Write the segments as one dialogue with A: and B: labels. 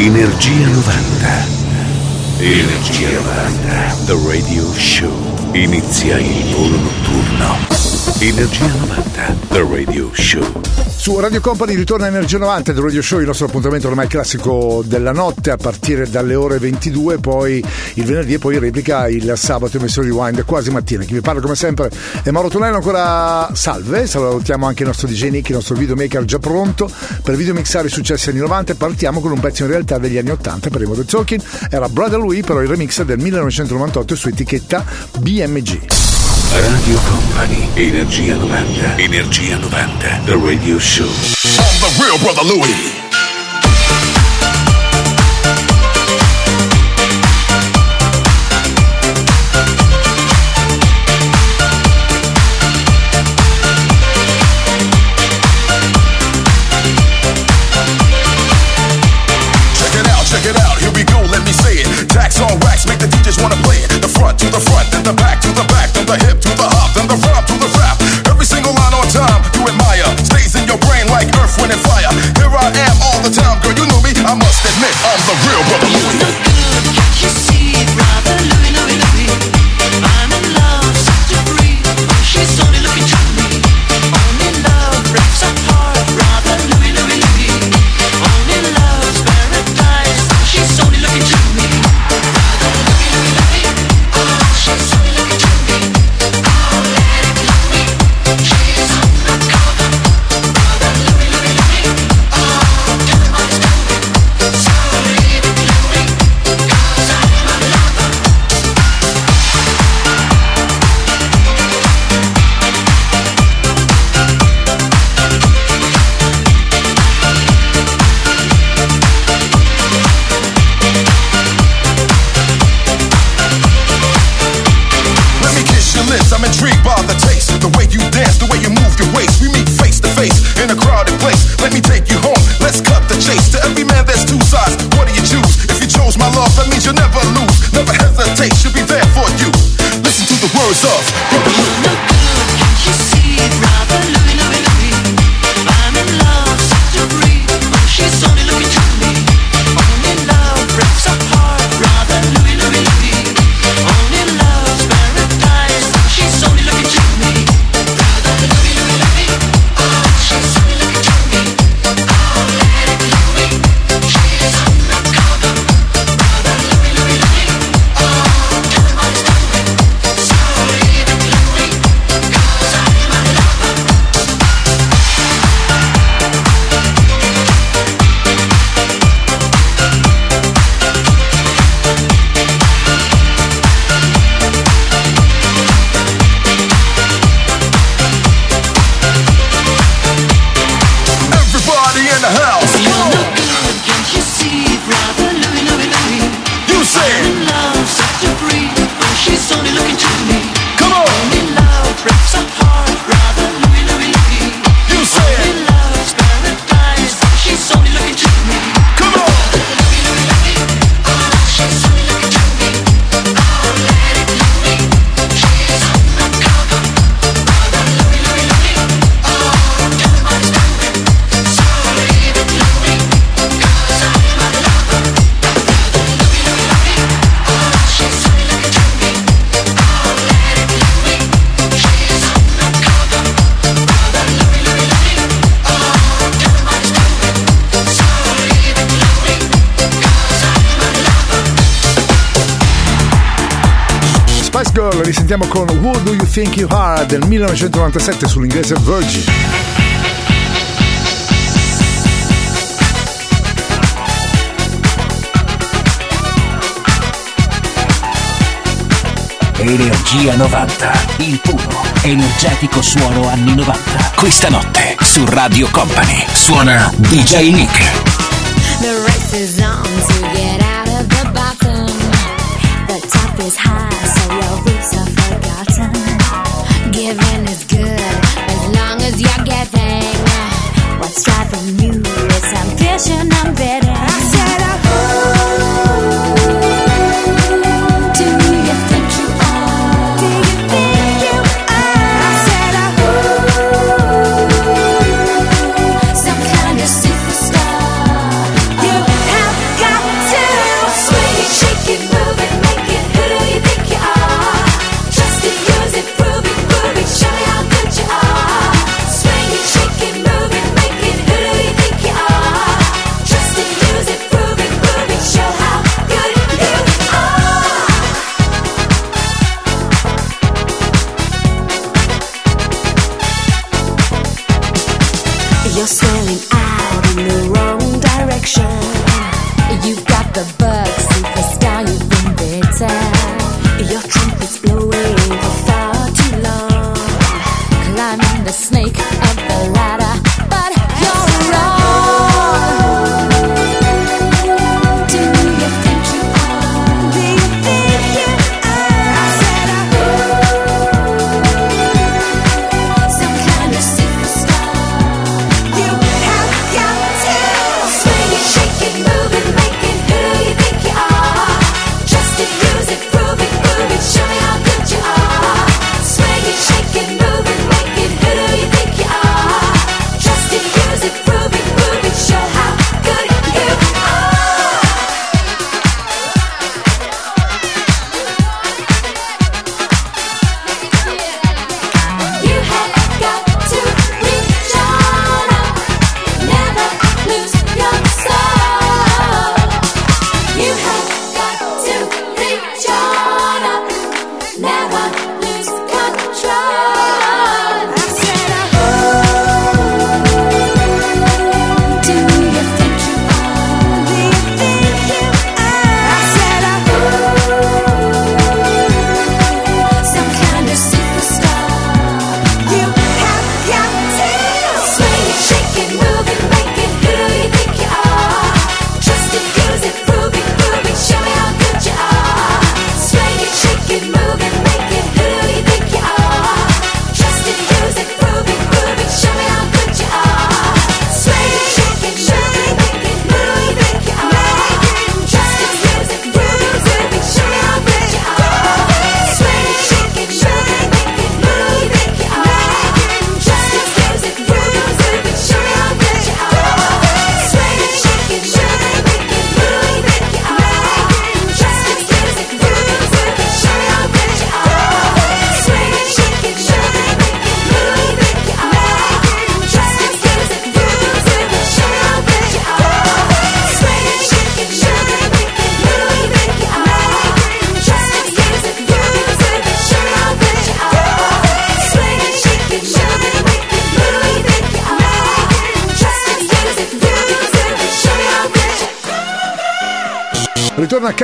A: Energia 90. Energia 90. The Radio Show. Inizia il volo notturno. Energia 90. The Radio Show.
B: Su Radio Company ritorna Energia 90 del Radio Show, il nostro appuntamento ormai classico della notte a partire dalle ore 22, poi il venerdì e poi replica il sabato emesso rewind quasi mattina. Chi vi parla come sempre è Mauro Tonello, ancora salve, salutiamo anche il nostro DJ Nick, il nostro videomaker già pronto per videomixare i successi anni 90 partiamo con un pezzo in realtà degli anni 80 per i Modern Talking, era Brother Louis però il remix del 1998 su etichetta BMG.
A: Radio Company, Energia 90, Energia 90, The Radio Show. I'm the real Brother Louie.
B: Risentiamo con Who Do You Think You Are del 1997 sull'inglese Virgin.
C: Energia 90, il puro, energetico suono anni 90. Questa notte su Radio Company suona DJ Nick.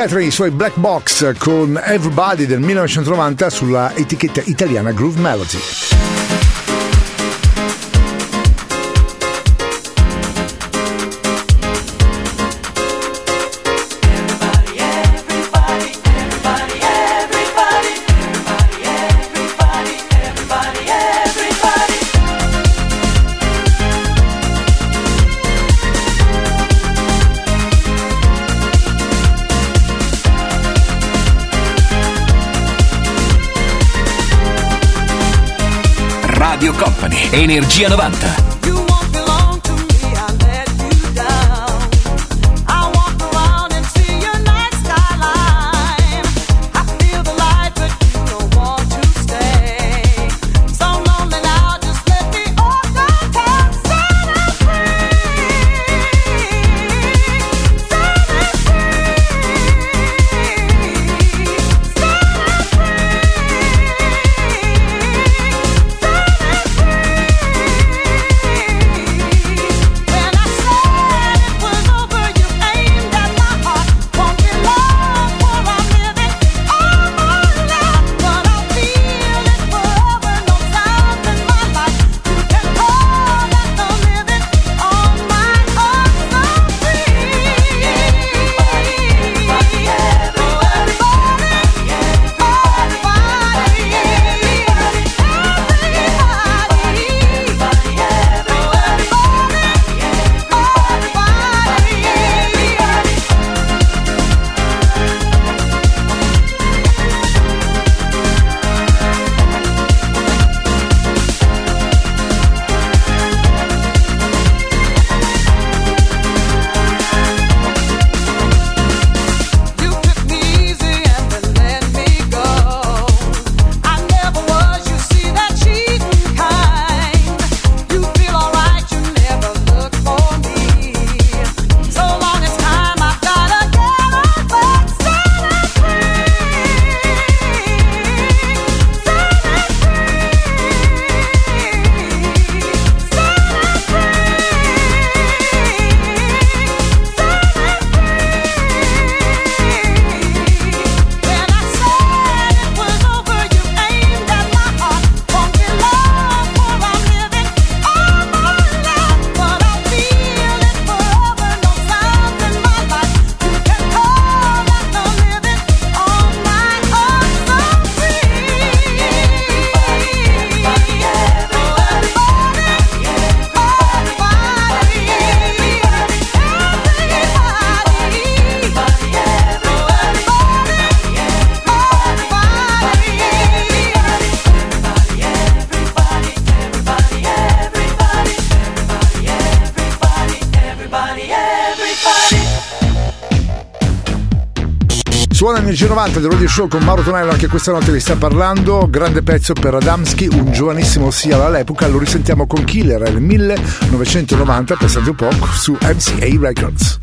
B: Catherine i suoi Black Box con Everybody del 1990 sulla etichetta italiana Groove Melody.
D: Energia 90.
E: Suona Energia 90 del Radio Show con Mauro Tonello, anche questa notte vi sta parlando. Grande pezzo per Adamski, un giovanissimo sia all'epoca. Lo risentiamo con Killer nel 1990, pensate un po', su MCA Records.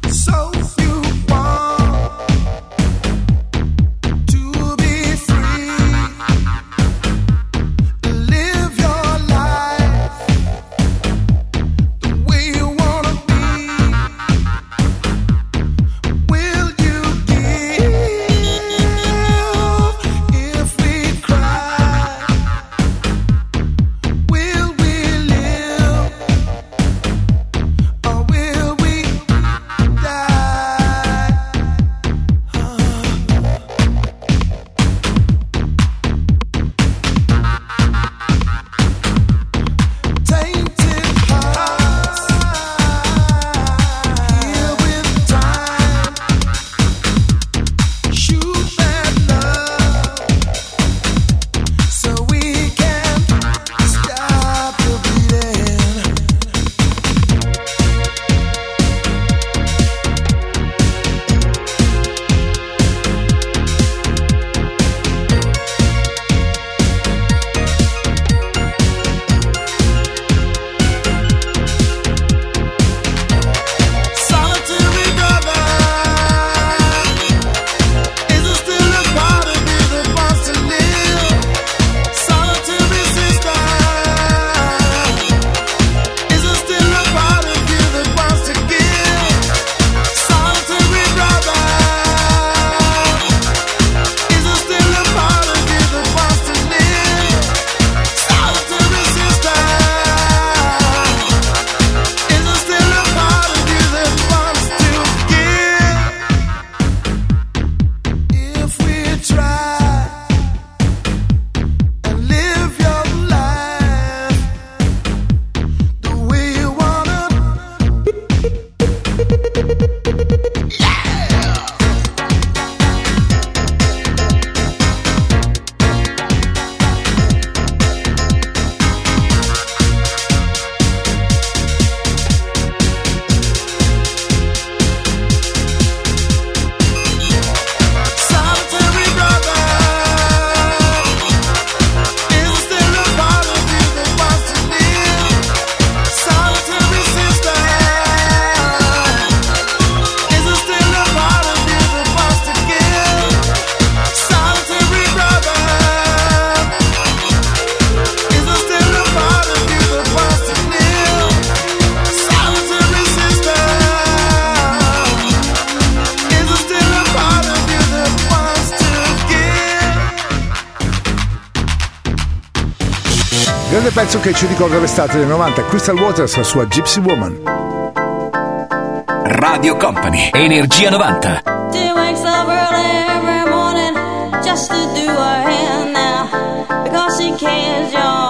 E: Che ci ricorda l'estate del 90, Crystal Waters, la sua Gypsy Woman.
F: Radio Company, Energia 90. just to do her hand now because she cares, y'all.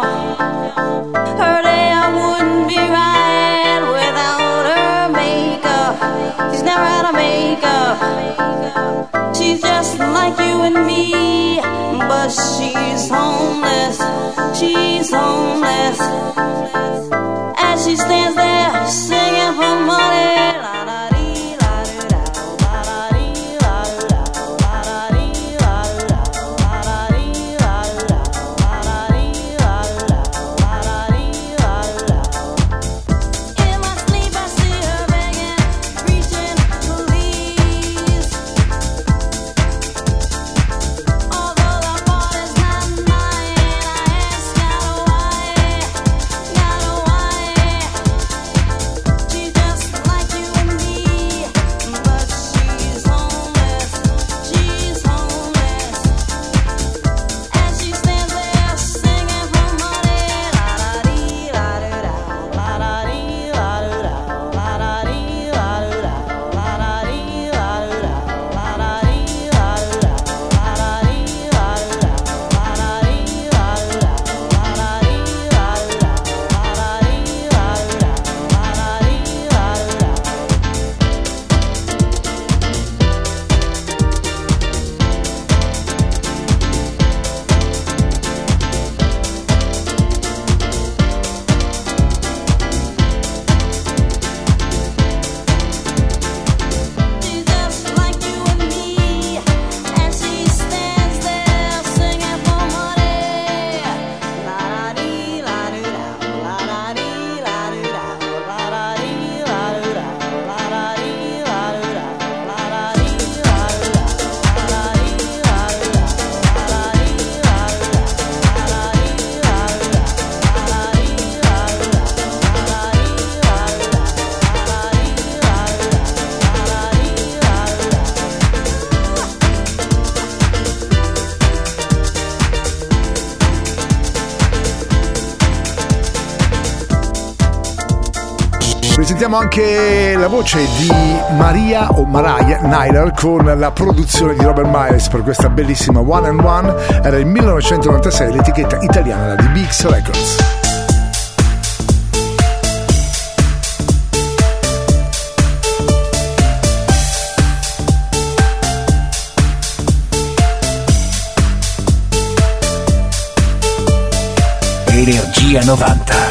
F: Like you and me, but she's homeless. She's homeless. As she stands there singing for money.
B: Sentiamo anche la voce di Maria o Mariah Nyler con la produzione di Robert Miles per questa bellissima One and One. Era il 1996 l'etichetta italiana di BX Records.
G: Energia 90, il puro,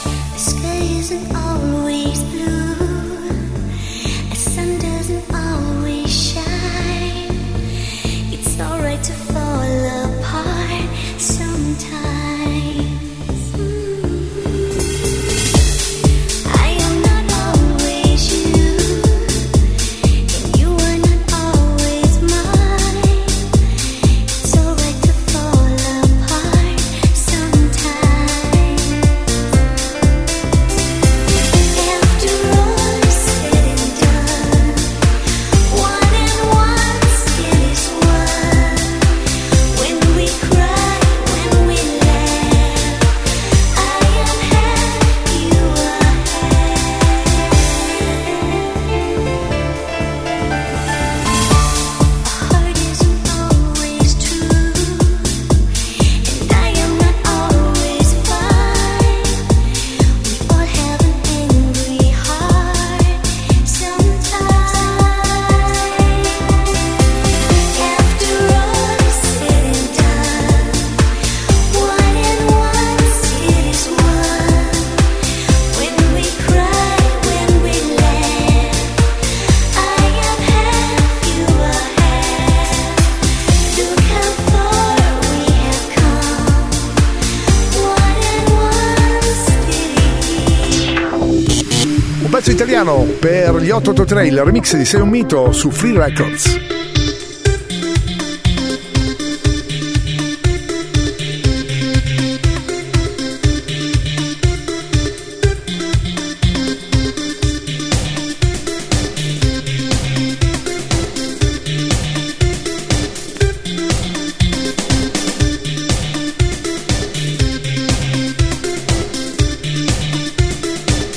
B: Il remix di Sei un mito su Free Records.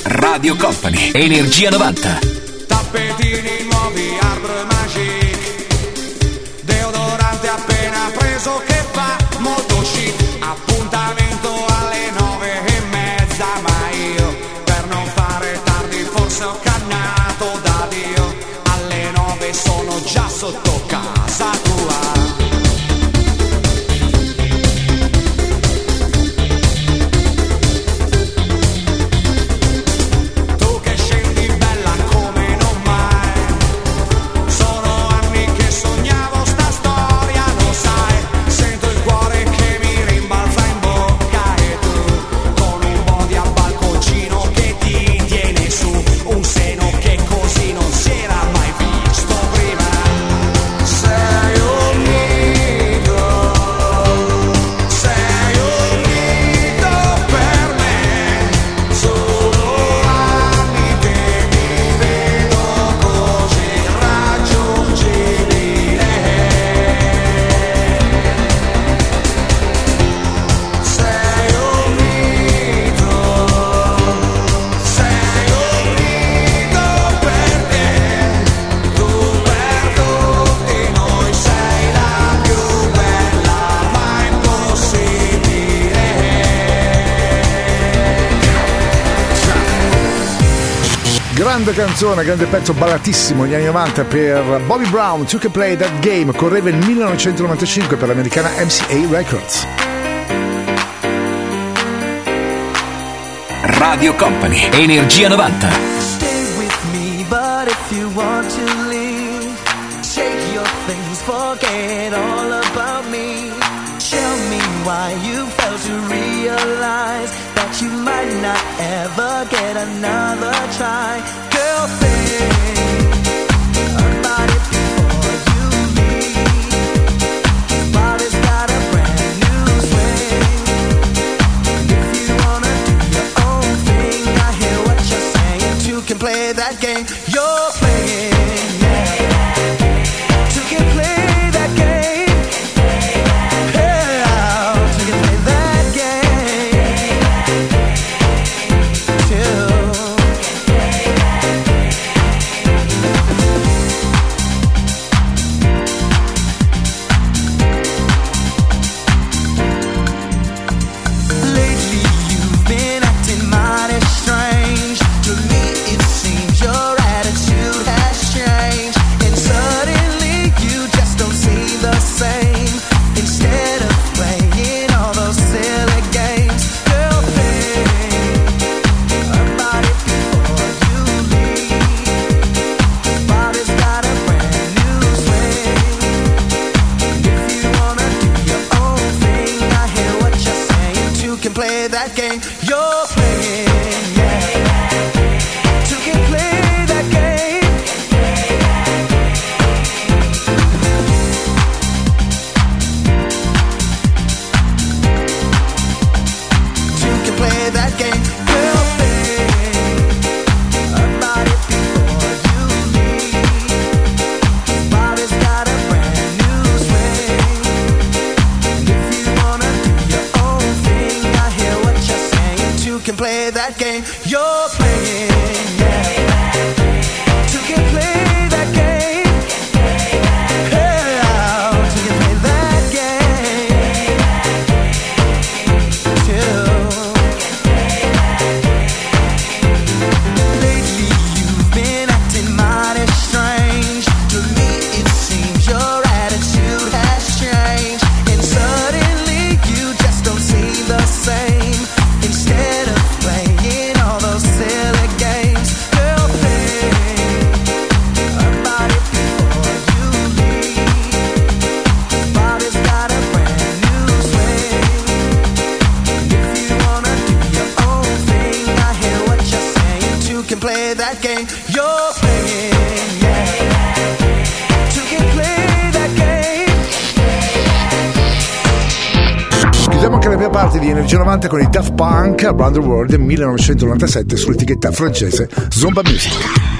G: Radio Company, Energia 90.
H: pediré
B: grande canzone, grande pezzo ballatissimo negli anni 90 per Bobby Brown, You Can Play That Game, correva il 1995 per l'americana MCA Records.
G: Radio Company, Energia 90.
E: Stay with me, but if you want to leave, shake your things, forget all about me. Tell me why you failed to realize that you might not ever get another try.
B: 80 con i Daft Punk Around the World 1997 sull'etichetta francese Zomba Music.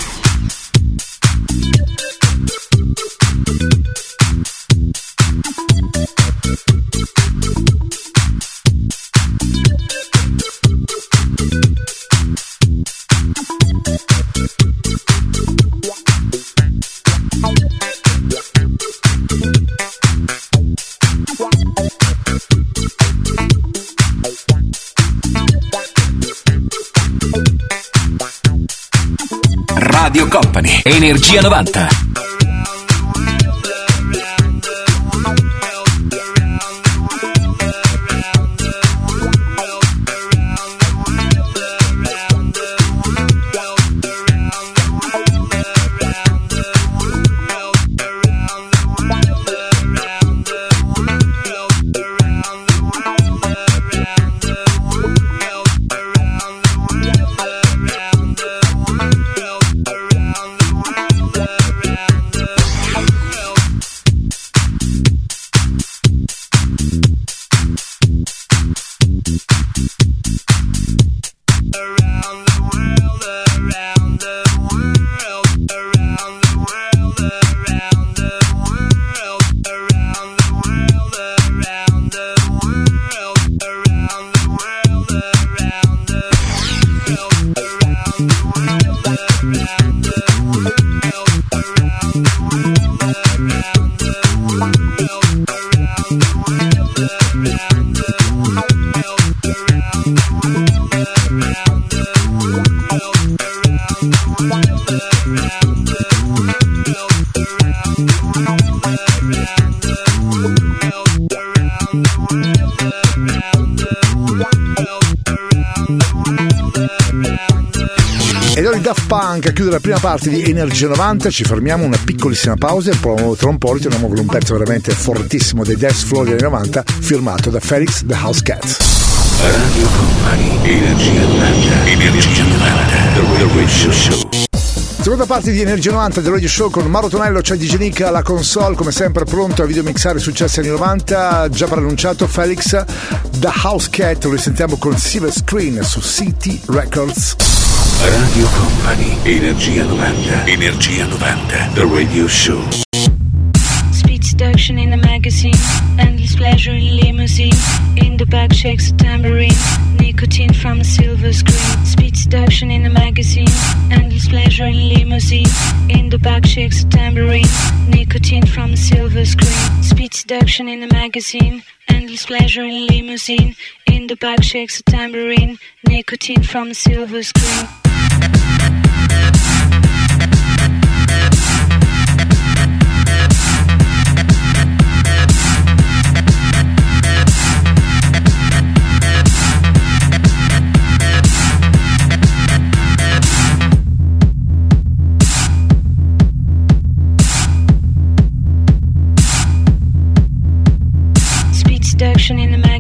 F: Energia 90. A chiudere la prima parte di Energia 90, ci fermiamo una piccolissima pausa e poi tra un po' ritorniamo con un pezzo veramente fortissimo dei Dance Floor degli anni 90 firmato da Felix The House Cat.
I: Radio Company, Energia 90, Energia 90, The Radio Show.
B: Seconda parte di Energia 90 del Radio Show con Mauro Tonello, c'è DJ Nick alla console, come sempre pronto a videomixare successi anni 90, già preannunciato Felix The House Cat, lo risentiamo con Silver Screen su City Records.
I: Radio Company, Energia 90, Energia 90, The Radio Show.
J: Speed seduction in the magazine, endless pleasure in limousine. In the back shakes a tambourine, nicotine from a silver screen. Speed seduction in the magazine, endless pleasure in limousine. In the back shakes a tambourine, nicotine from a silver screen. Speed seduction in the magazine, endless pleasure in limousine. In the back shakes a tambourine, nicotine from silver screen. Speed seduction in the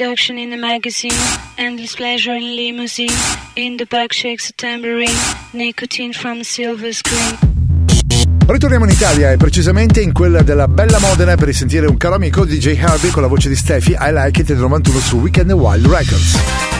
J: Seduction in the magazine, endless pleasure in limousine. In the back shakes a tambourine, nicotine from a silver screen.
B: Ritorniamo in Italia e precisamente in quella della bella Modena per risentire un caro amico DJ Harvey con la voce di Steffi I Like It del 91 su Weekend Wild Records.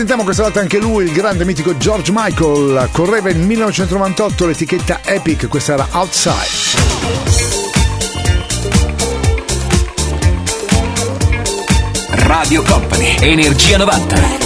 B: Presentiamo questa volta anche lui, il grande mitico George Michael. Correva in 1998 l'etichetta Epic, questa era Outside.
K: Radio Company, Energia 90.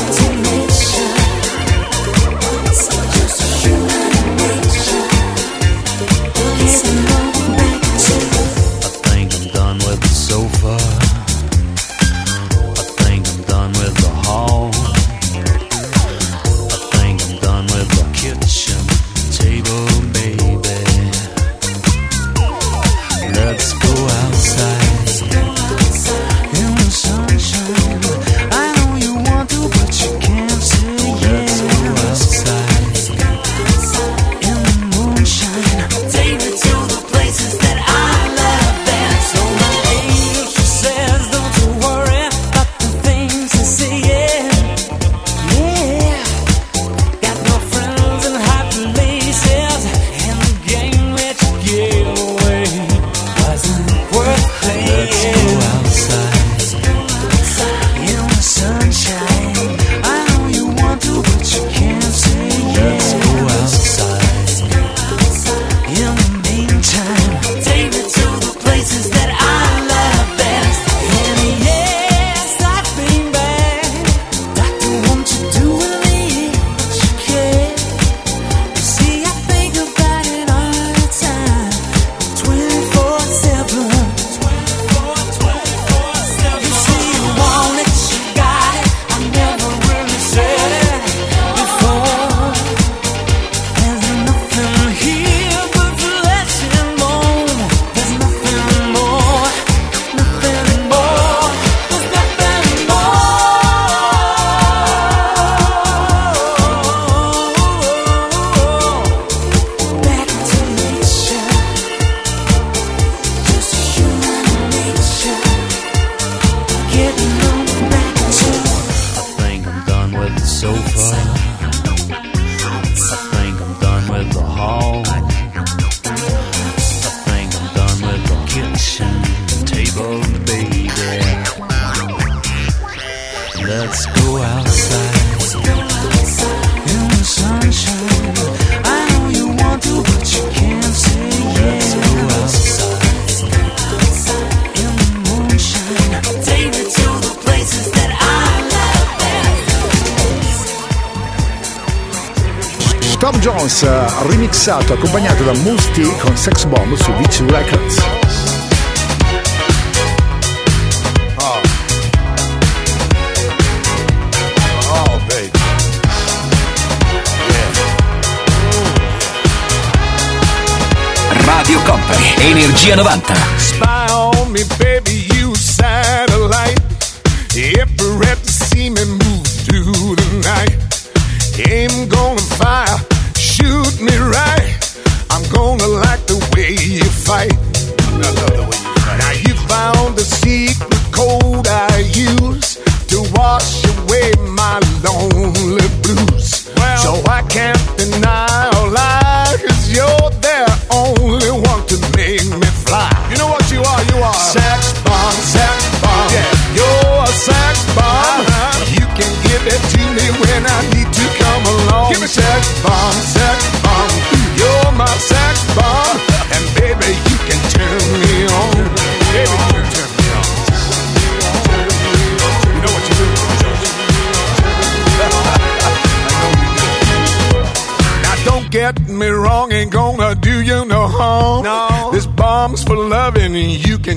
C: Remixato accompagnato da Musti con Sex Bomb su Beach Records.
L: Radio Company, Energia 90.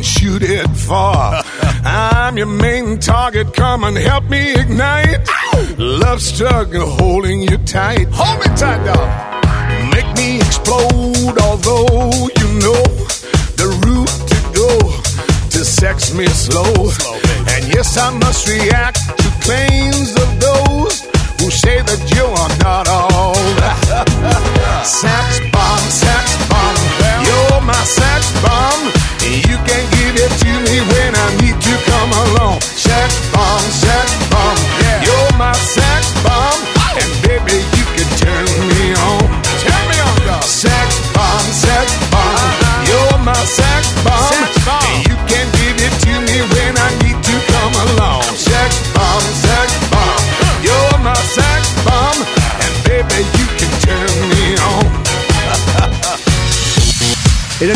L: Shoot it far. I'm your main target, come and help me ignite. Love struggle holding you tight. Hold me tight, dog. Make me explode, although you know the route to go to sex me slow. slow and yes, I must react to claims of those who say that you are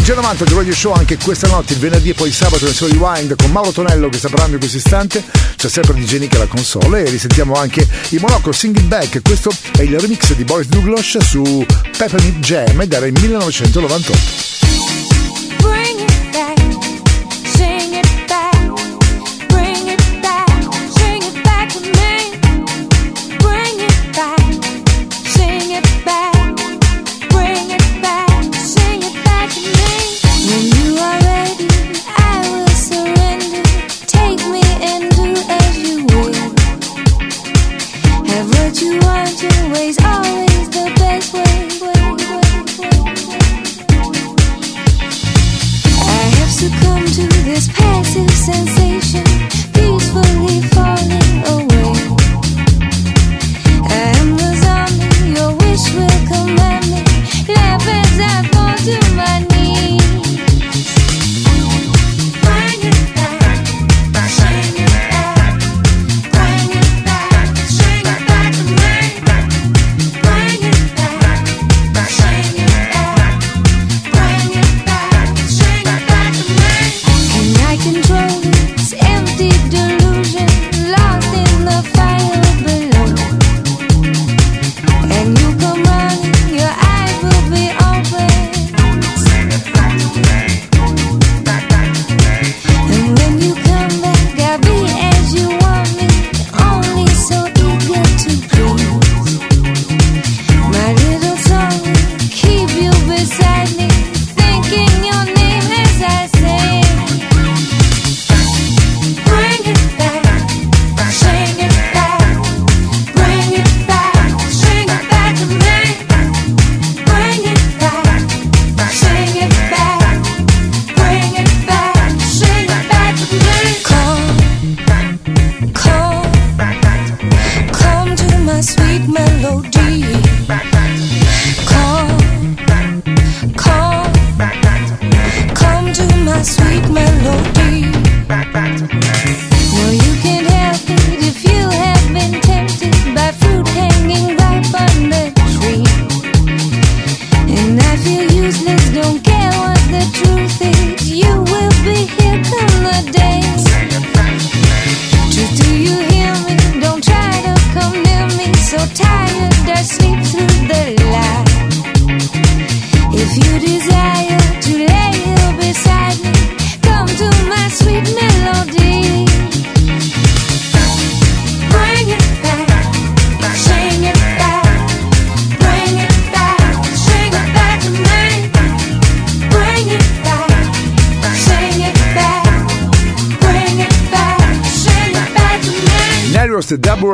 C: Energia 90 The Radio Show anche questa notte, il venerdì e poi sabato nel suo rewind con Mauro Tonello che sta parlando in questo istante. C'è sempre DJ Nick alla console e risentiamo anche i Monaco Singing Back. Questo è il remix di Boris Douglas su Peppermint Jam ed era il 1998.
B: Questa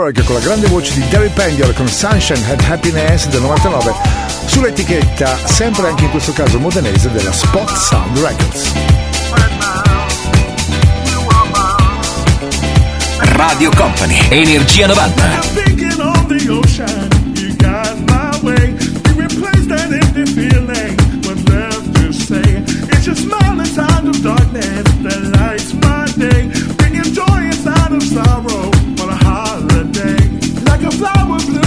B: Work con la grande voce di Derry Pendier con Sunshine and Happiness del 99 sull'etichetta, sempre anche in questo caso modenese, della Spot Sound Records.
D: Radio Company, Energia 90.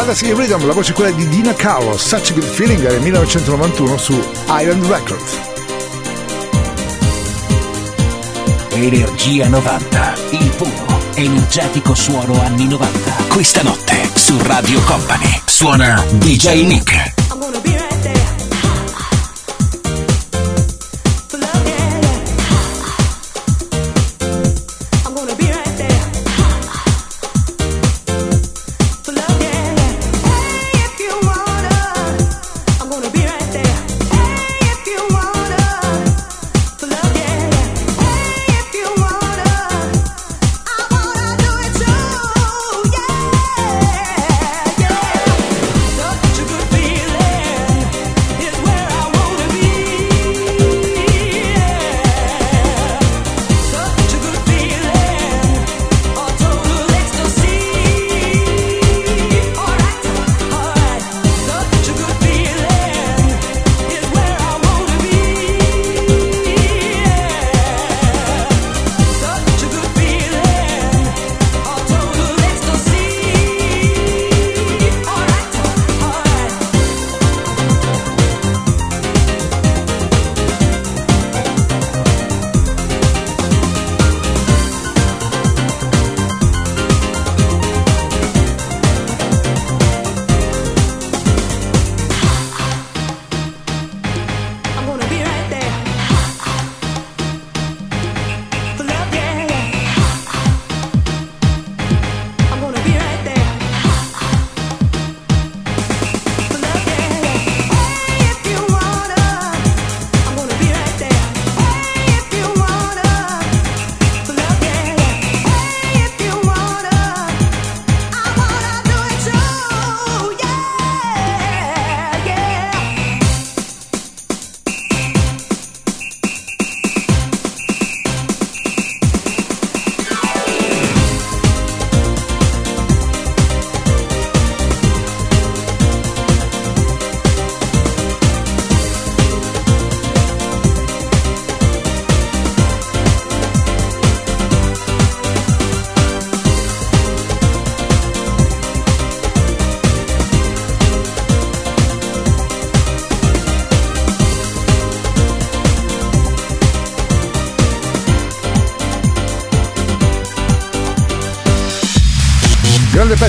B: Fantasy Rhythm, la voce è quella di Dina Carlos, Such a Good Feeling del 1991 su Island Records.
D: Energia 90, il puro, energetico suono anni 90. Questa notte su Radio Company suona DJ Nick.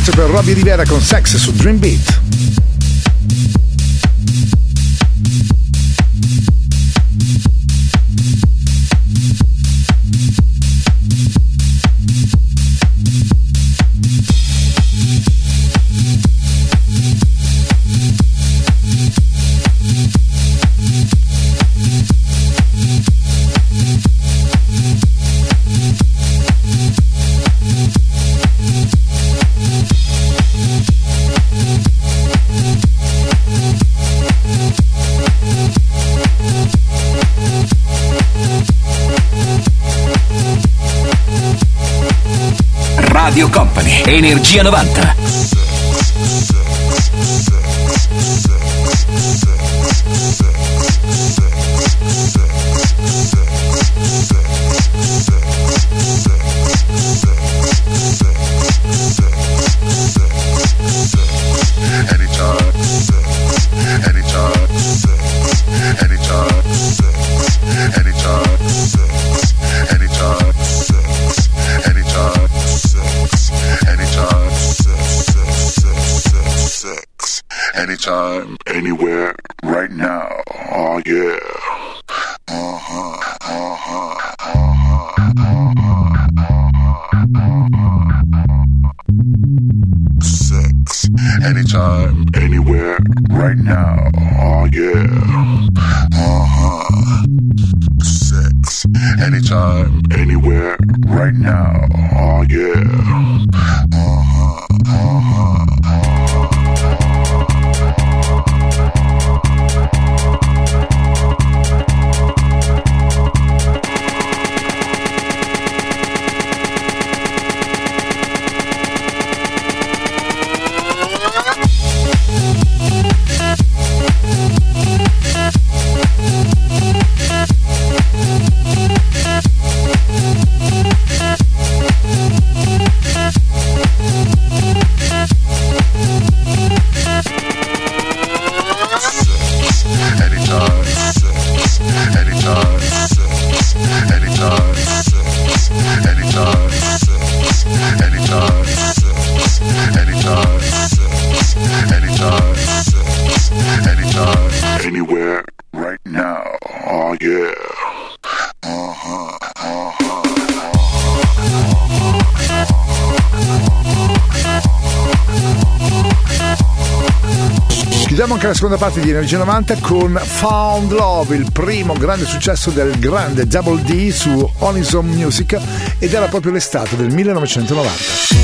B: Pezzo per Robbie Rivera con Sex su Dream Beat.
M: Energia 90. Seconda parte di Energia 90 con Found Love, il primo grande successo del grande Double D su Onison Music ed era proprio l'estate del 1990.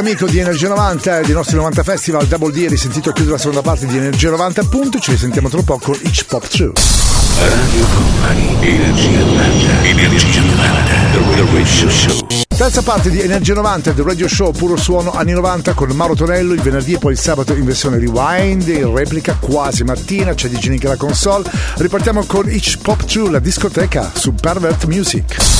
N: Amico di Energia 90 e dei nostri 90 Festival Double D risentito a chiudere la seconda parte di Energia 90 appunto ci risentiamo tra poco con Itch Pop True
I: Radio Company Energia 90 Energia 90 The Radio Show.
N: Terza parte di Energia 90 The Radio Show puro suono anni 90 con Mauro Tonello il venerdì e poi il sabato in versione rewind in replica quasi mattina c'è di Ginica la console. Ripartiamo con Itch Pop True la discoteca su Pervert Music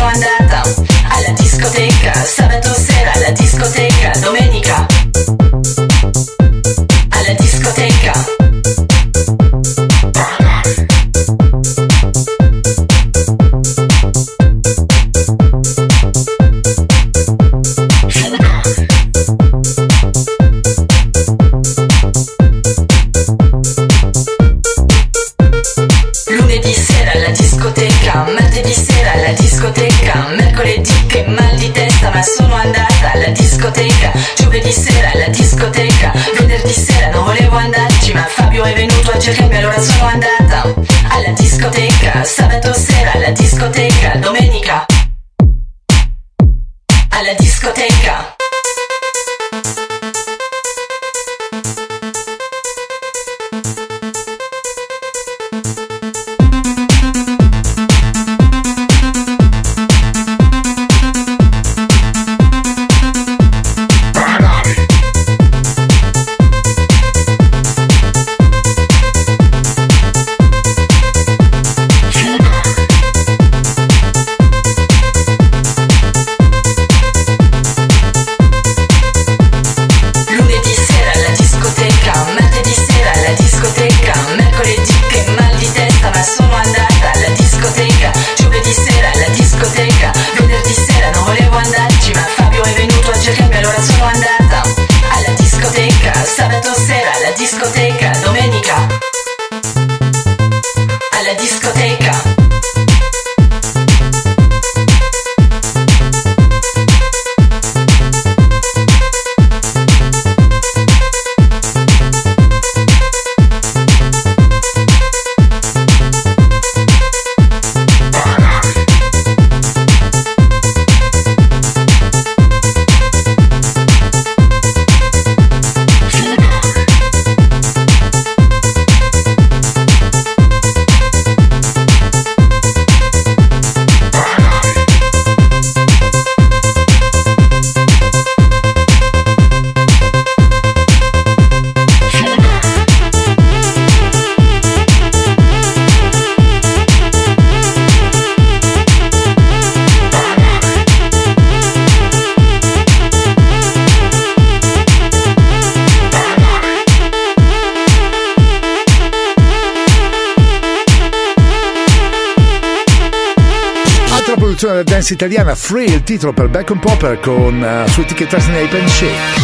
N: Dance italiana Free, il titolo per Back on Popper con uh, su etichetta Snape and Shake.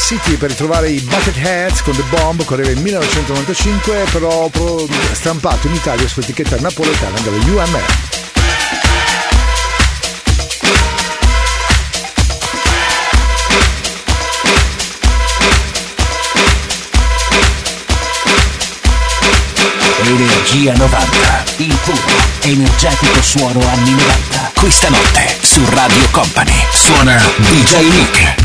O: City per ritrovare i Bucketheads con The Bomb, correva in 1995, però stampato in Italia su etichetta napoletana della UMR.
F: Energia 90, il puro, energetico suono anni 90. Questa notte su Radio Company suona DJ Nick.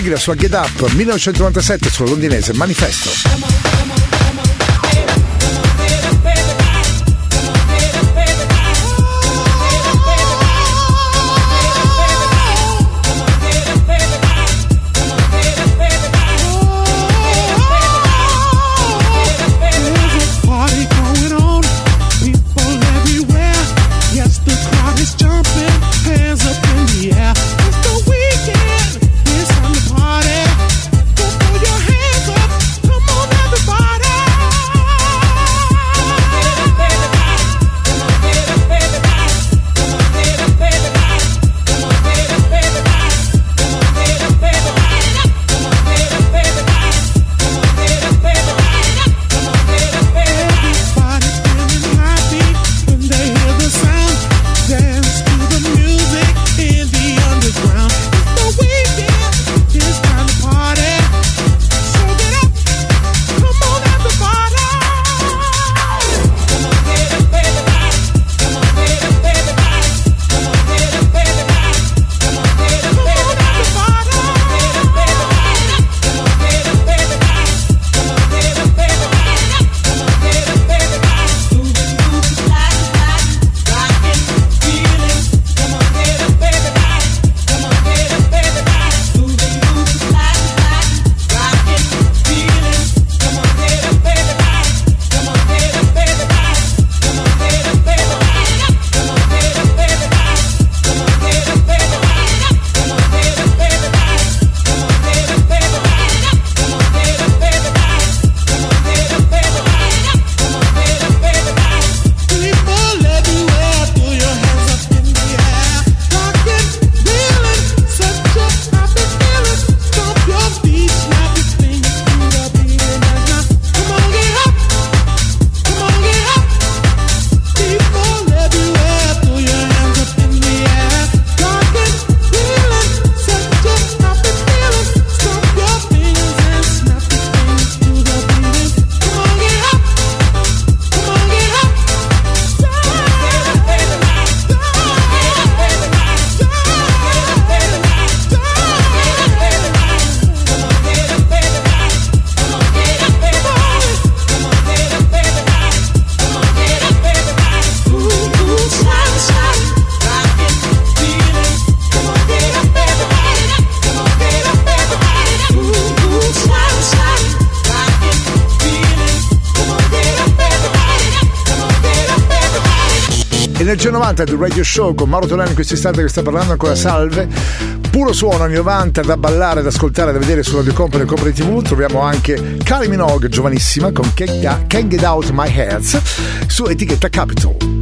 O: Sigla sua Get Up 1997 sulla londinese Manifesto.
G: Show con Mauro Tolani in questo istante che sta parlando ancora salve. Puro suono anni 90 da ballare, da ascoltare, da vedere su Radio Company e Company TV. Troviamo anche Kylie Minogue, giovanissima, con Can't Get Out My Heads su etichetta Capitol.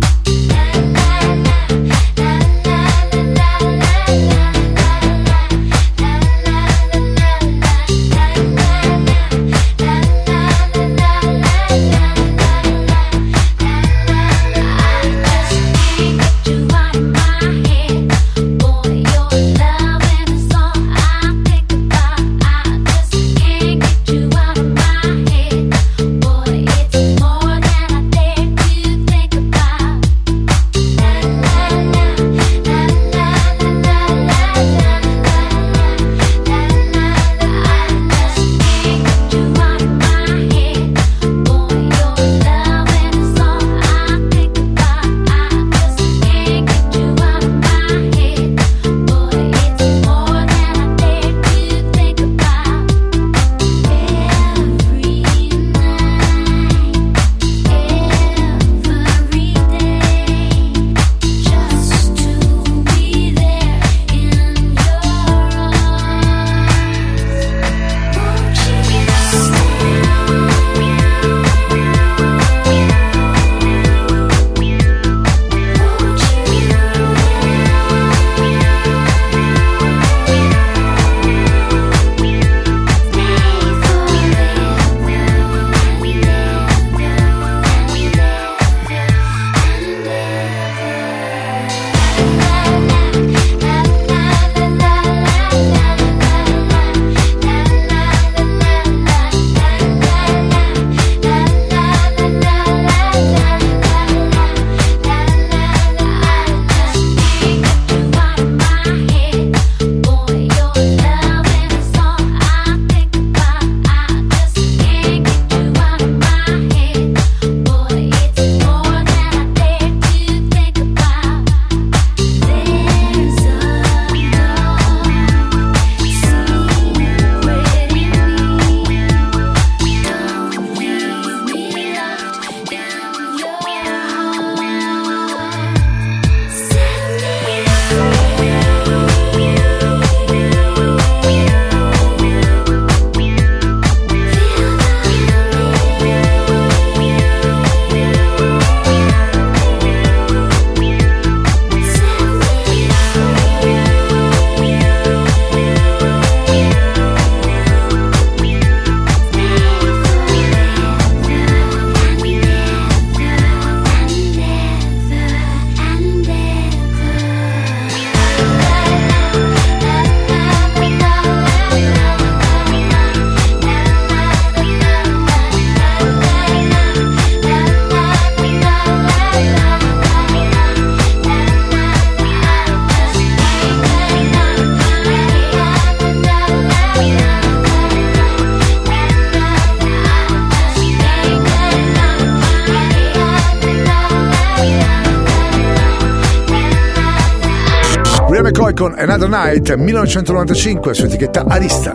G: Night 1995 su etichetta Arista.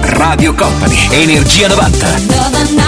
C: Radio Company, Energia 90. 90.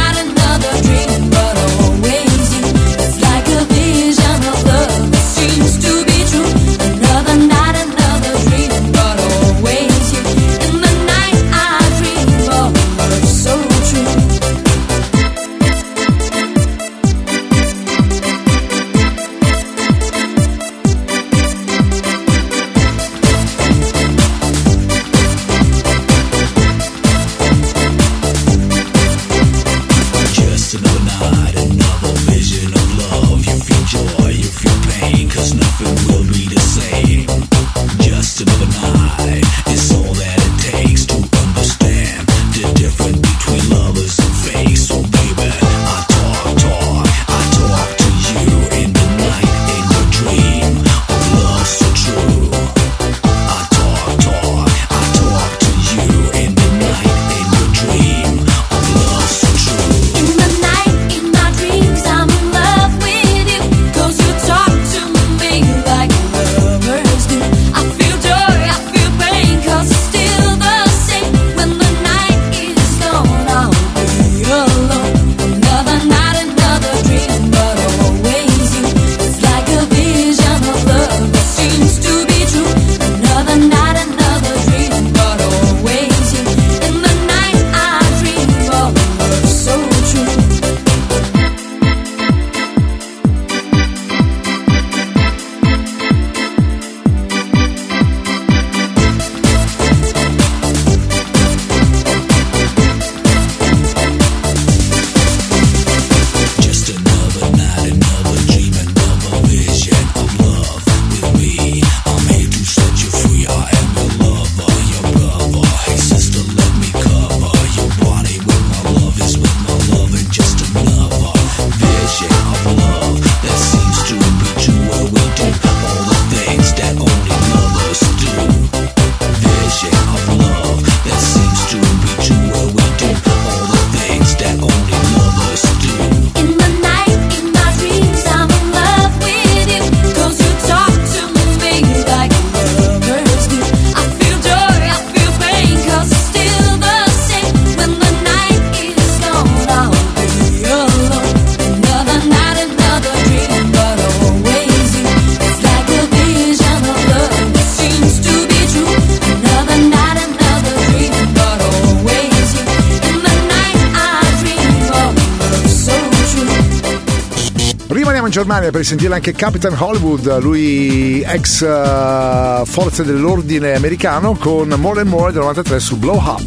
B: Germania per sentire anche Capitan Hollywood, lui ex uh, forze dell'ordine americano con More and More del 93 su Blow Up.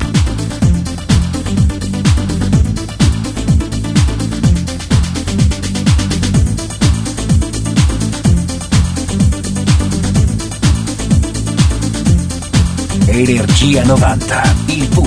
P: Energia 90, il puro,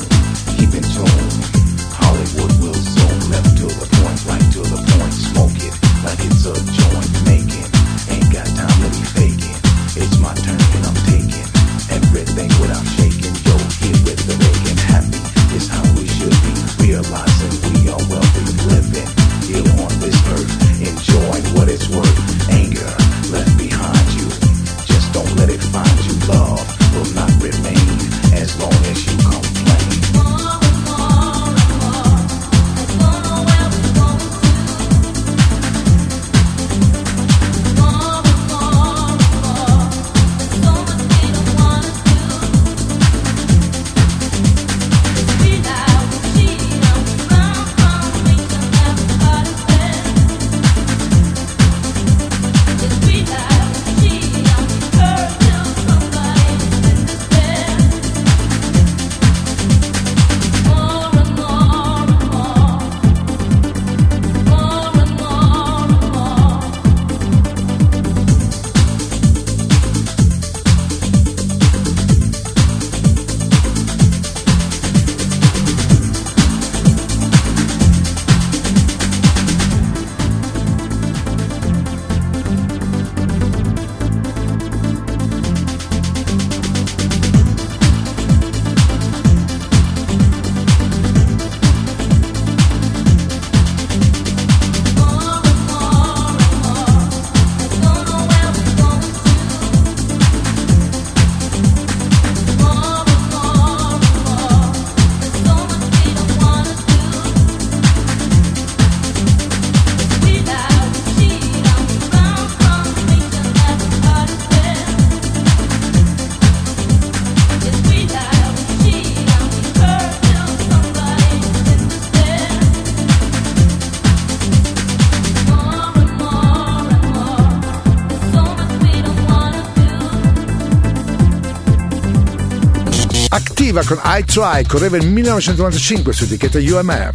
B: Activa con I Try, correva nel 1995 su etichetta UMR.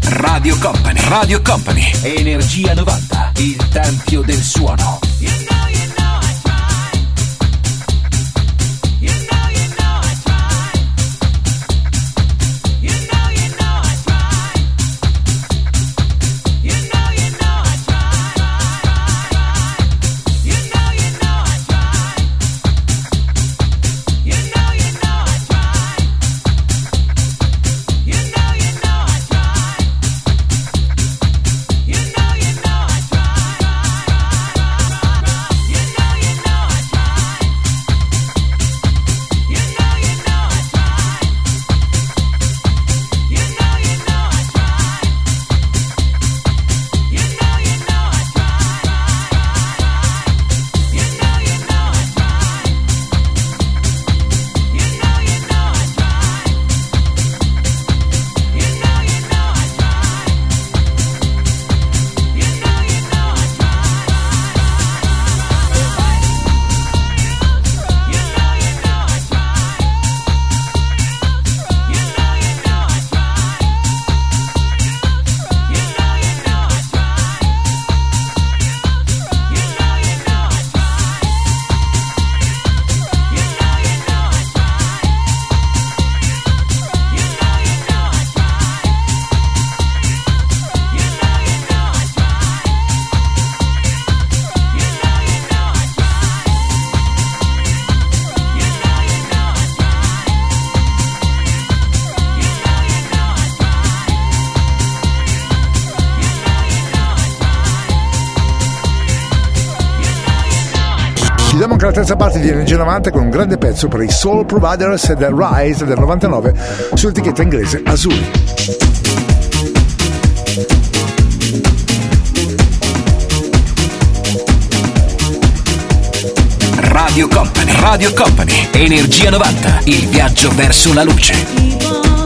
P: Radio Company, Radio Company, Energia 90, il tempio del suono.
B: Di Energia 90 con un grande pezzo per i Soul Providers del Rise del 99 sull'etichetta inglese Azuri.
Q: Radio Company. Radio Company. Energia 90. Il viaggio verso la luce.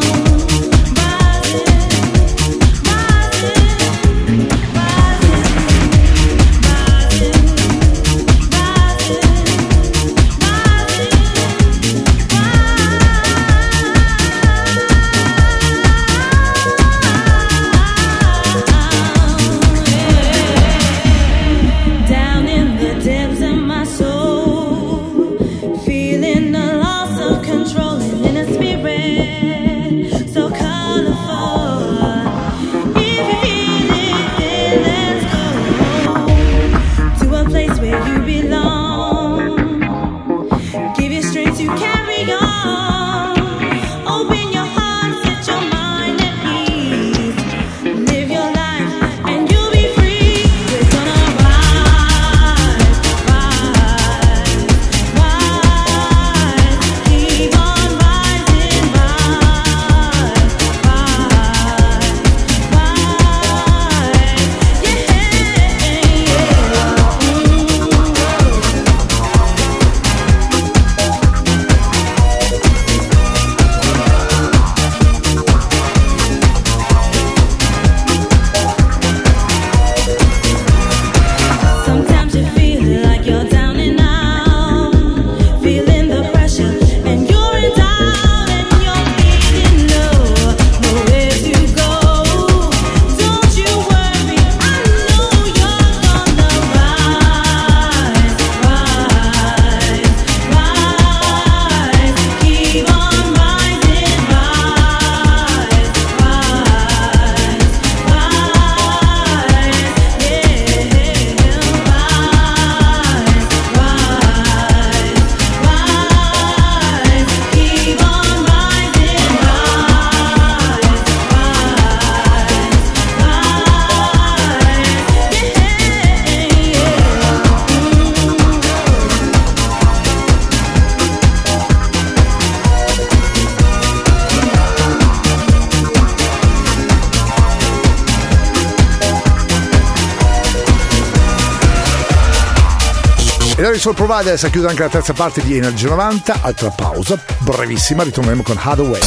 B: Soul Providers ha chiuso anche la terza parte di Energy 90, altra pausa, brevissima, ritorneremo con Hathaway.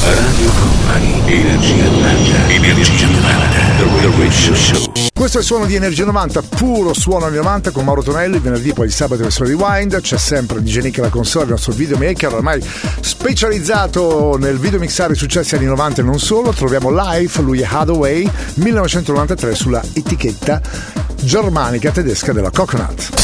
E: Radio Company, Energia 90, Energia 90, The Radio Show.
B: Questo è il suono di Energia 90, puro suono anni 90 con Mauro Tonelli, venerdì poi il sabato in versione rewind, c'è sempre DJ Nick la console, il nostro videomaker, ormai specializzato nel videomixare i successi anni 90 e non solo, troviamo live, lui è Hathaway, 1993 sulla etichetta germanica tedesca della Coconut.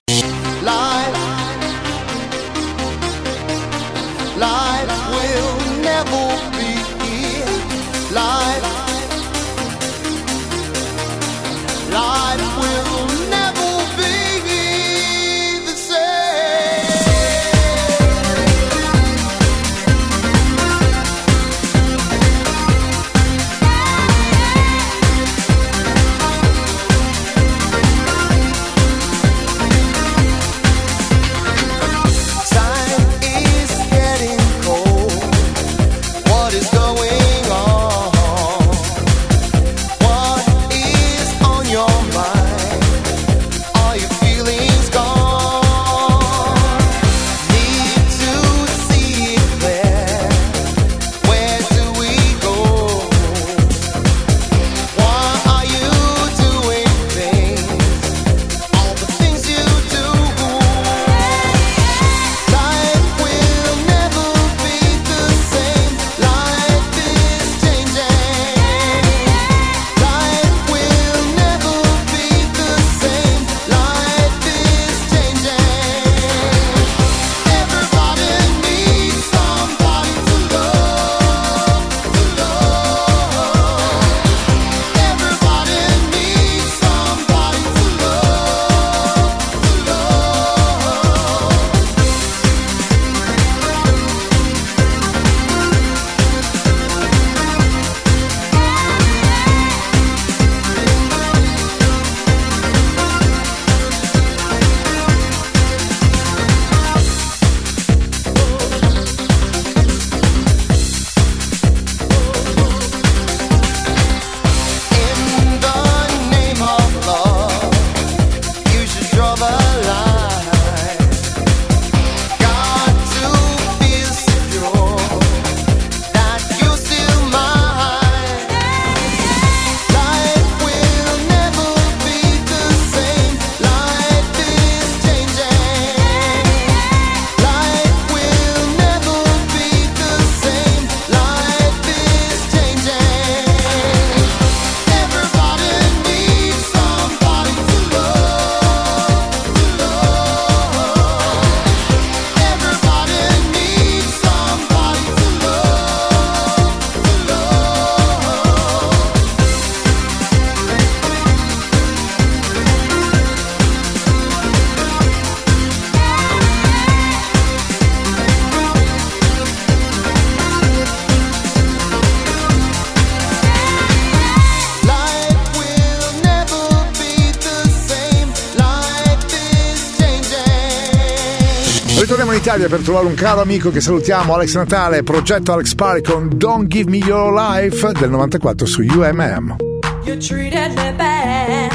K: Italia per trovare un caro amico che salutiamo, Alex Natale, progetto Alex Party con Don't Give Me Your Life del 94 su UMM. You treated me bad,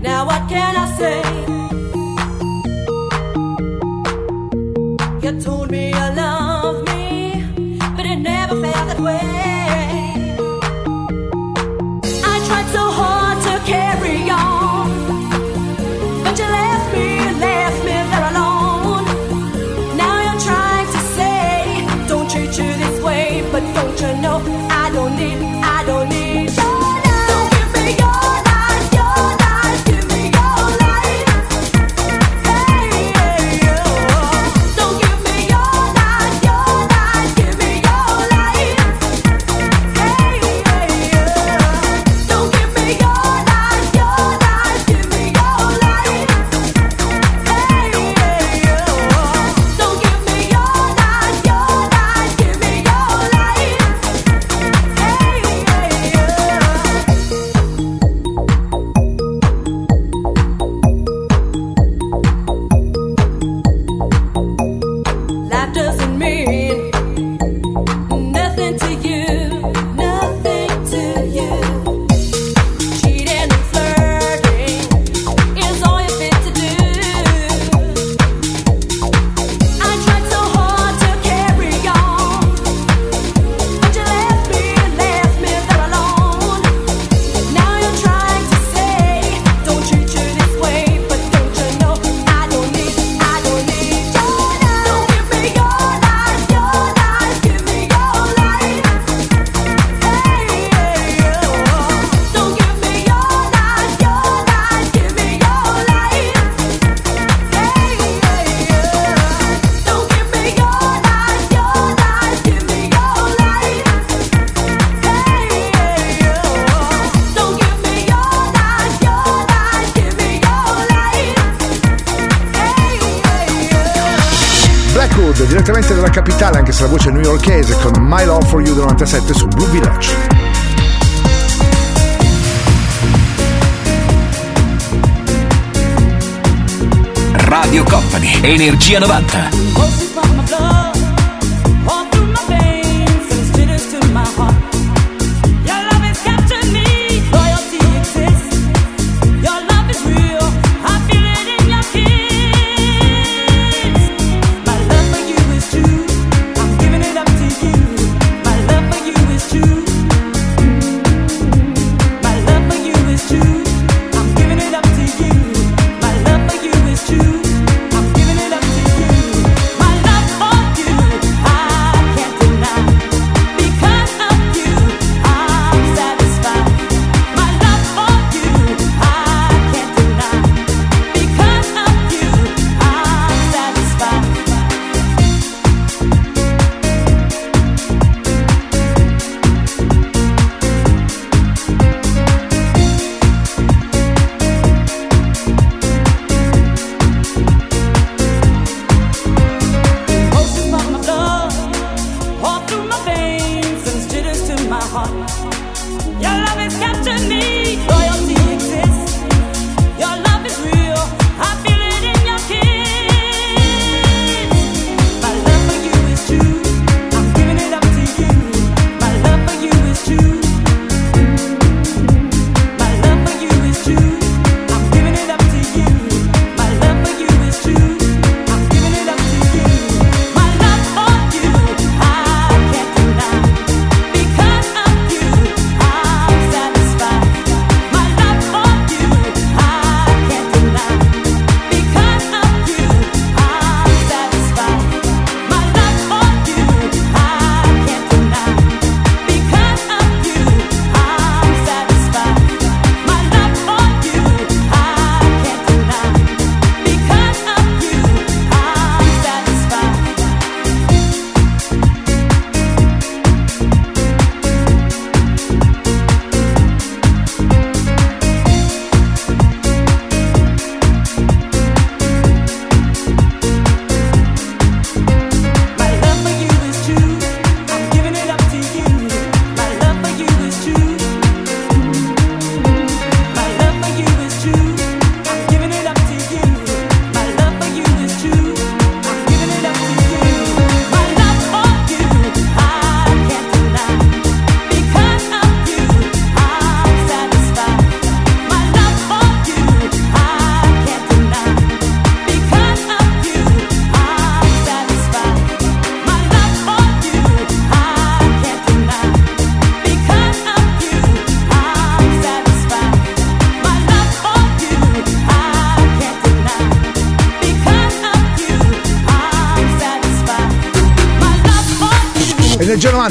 K: now what can I say?
Q: 90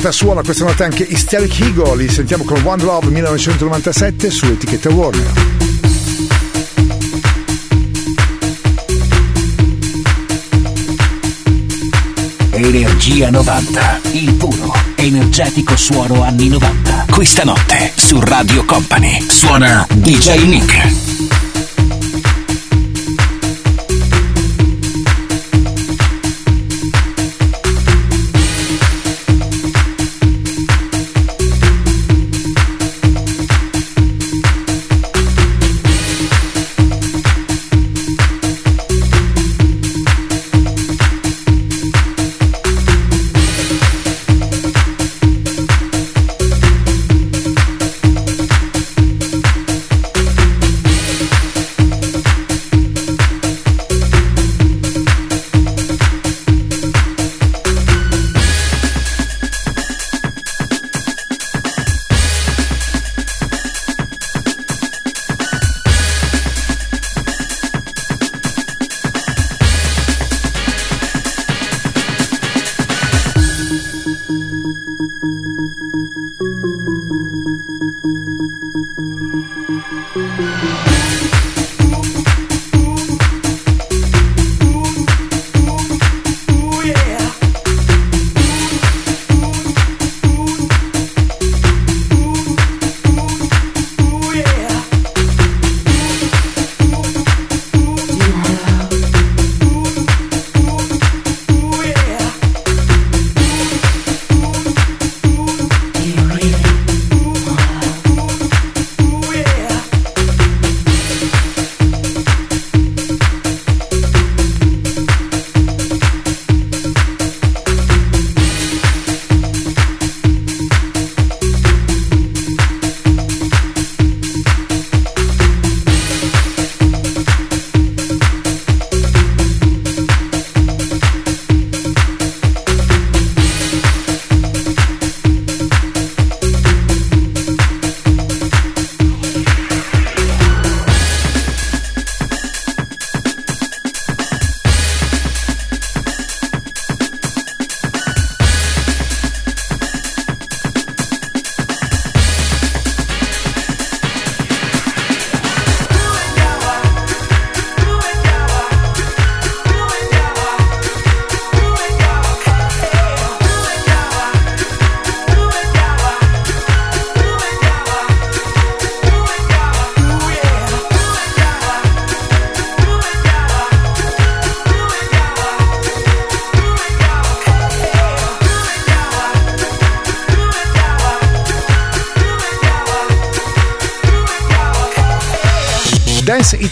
B: 90 suona questa notte anche Hysteric Eagle, li sentiamo con One Love 1997 sull'etichetta Warner.
G: Energia 90, il puro, energetico suono anni 90. Questa notte su Radio Company suona DJ Nick.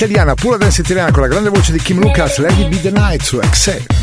B: Italiana, pura dance italiana con la grande voce di Kim Lucas, Let It Be The Night su Excel.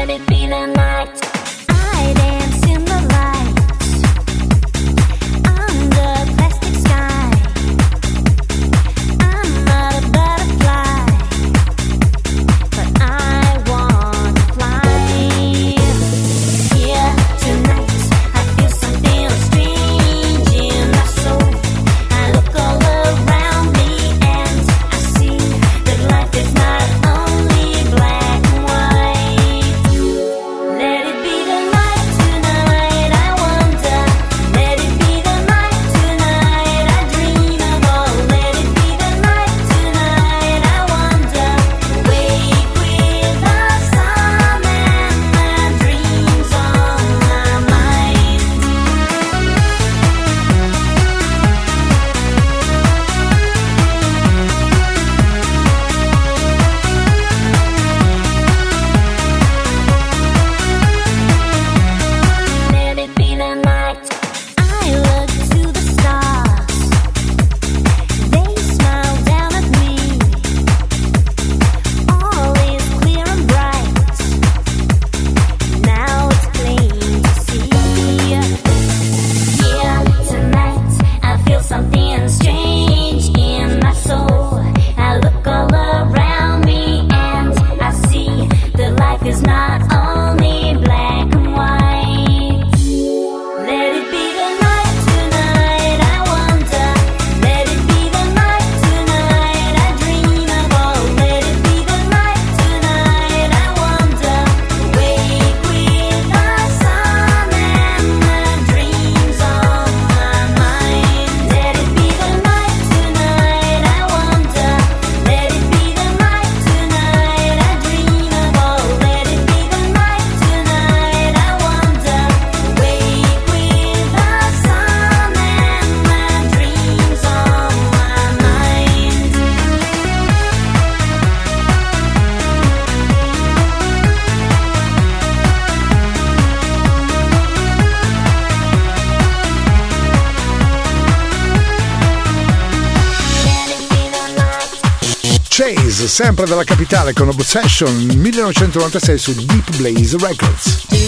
Q: Sempre dalla capitale con Obsession 1996 su Deep Blaze Records.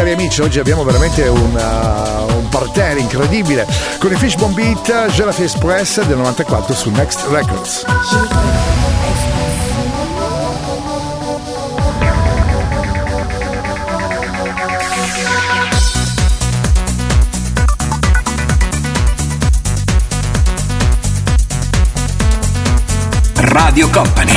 Q: Amici, oggi abbiamo veramente un, uh, un parterre incredibile con i Fishbone Beat Gelati Express del 94 su Next Records.
K: Radio Company,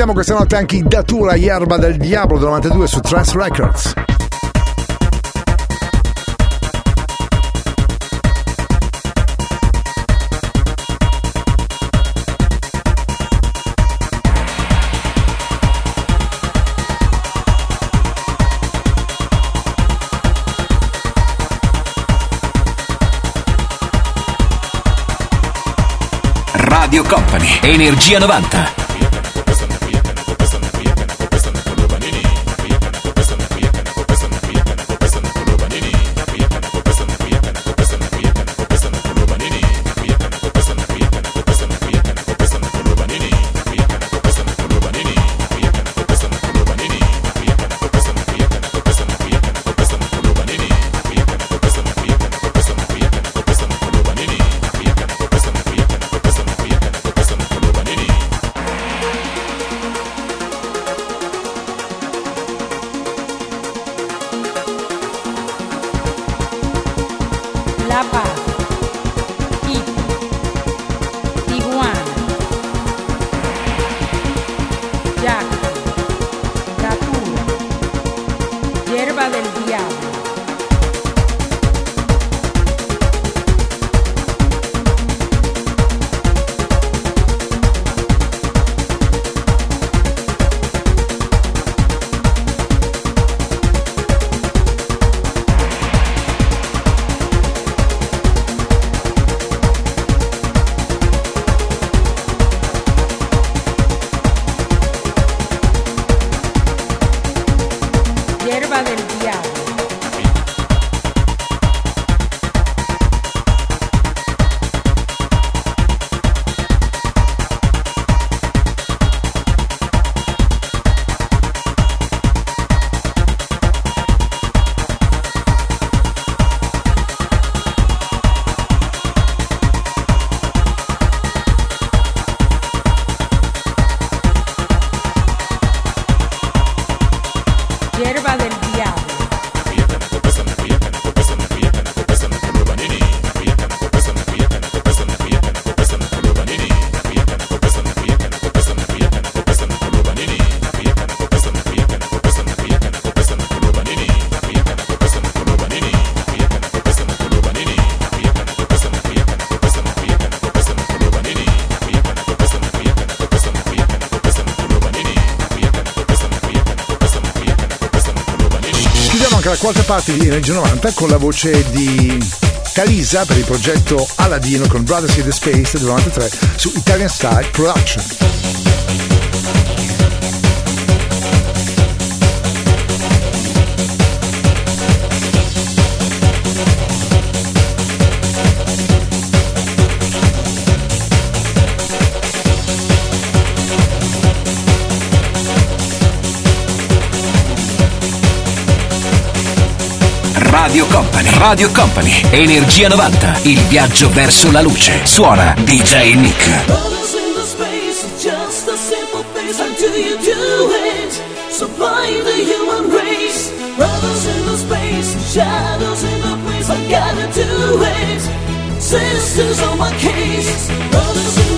B: Risentiamo questa notte anche i Datura Yerba del Diablo 92 su Trans Records.
R: Radio Company, Energia 90.
B: Qualche parte di Energia 90 con la voce di Calisa per il progetto Aladino con Brothers in the Space del 93 su Italian Style Production.
R: Radio Company. Radio Company. Energia 90. Il viaggio verso la luce. Suona DJ Nick. Sisters on my case, brothers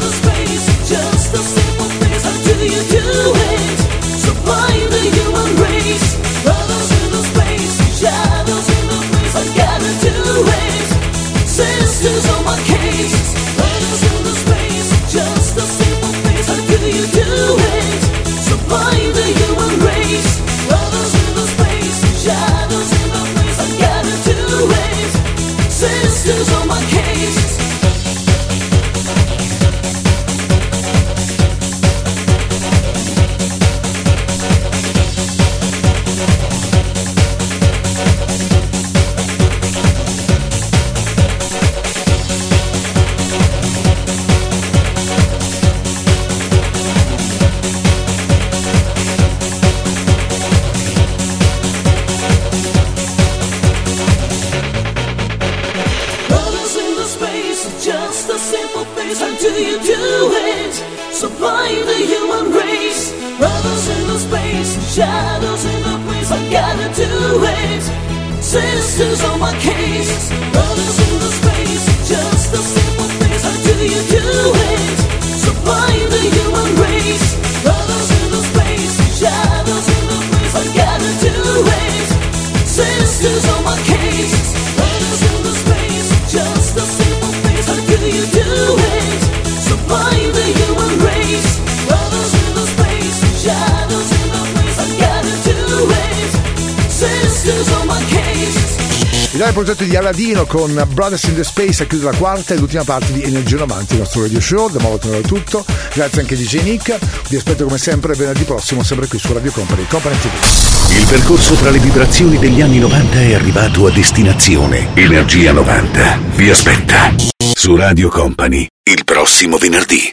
B: progetto di Aladino con Brothers in the Space a chiudere la quarta e l'ultima parte di Energia 90, il nostro radio show. Da nuovo è tutto. Grazie anche a DJ Nick. Vi aspetto come sempre venerdì prossimo, sempre qui su Radio Company, Company TV.
P: Il percorso tra le vibrazioni degli anni 90 è arrivato a destinazione. Energia 90 vi aspetta su Radio Company il prossimo venerdì.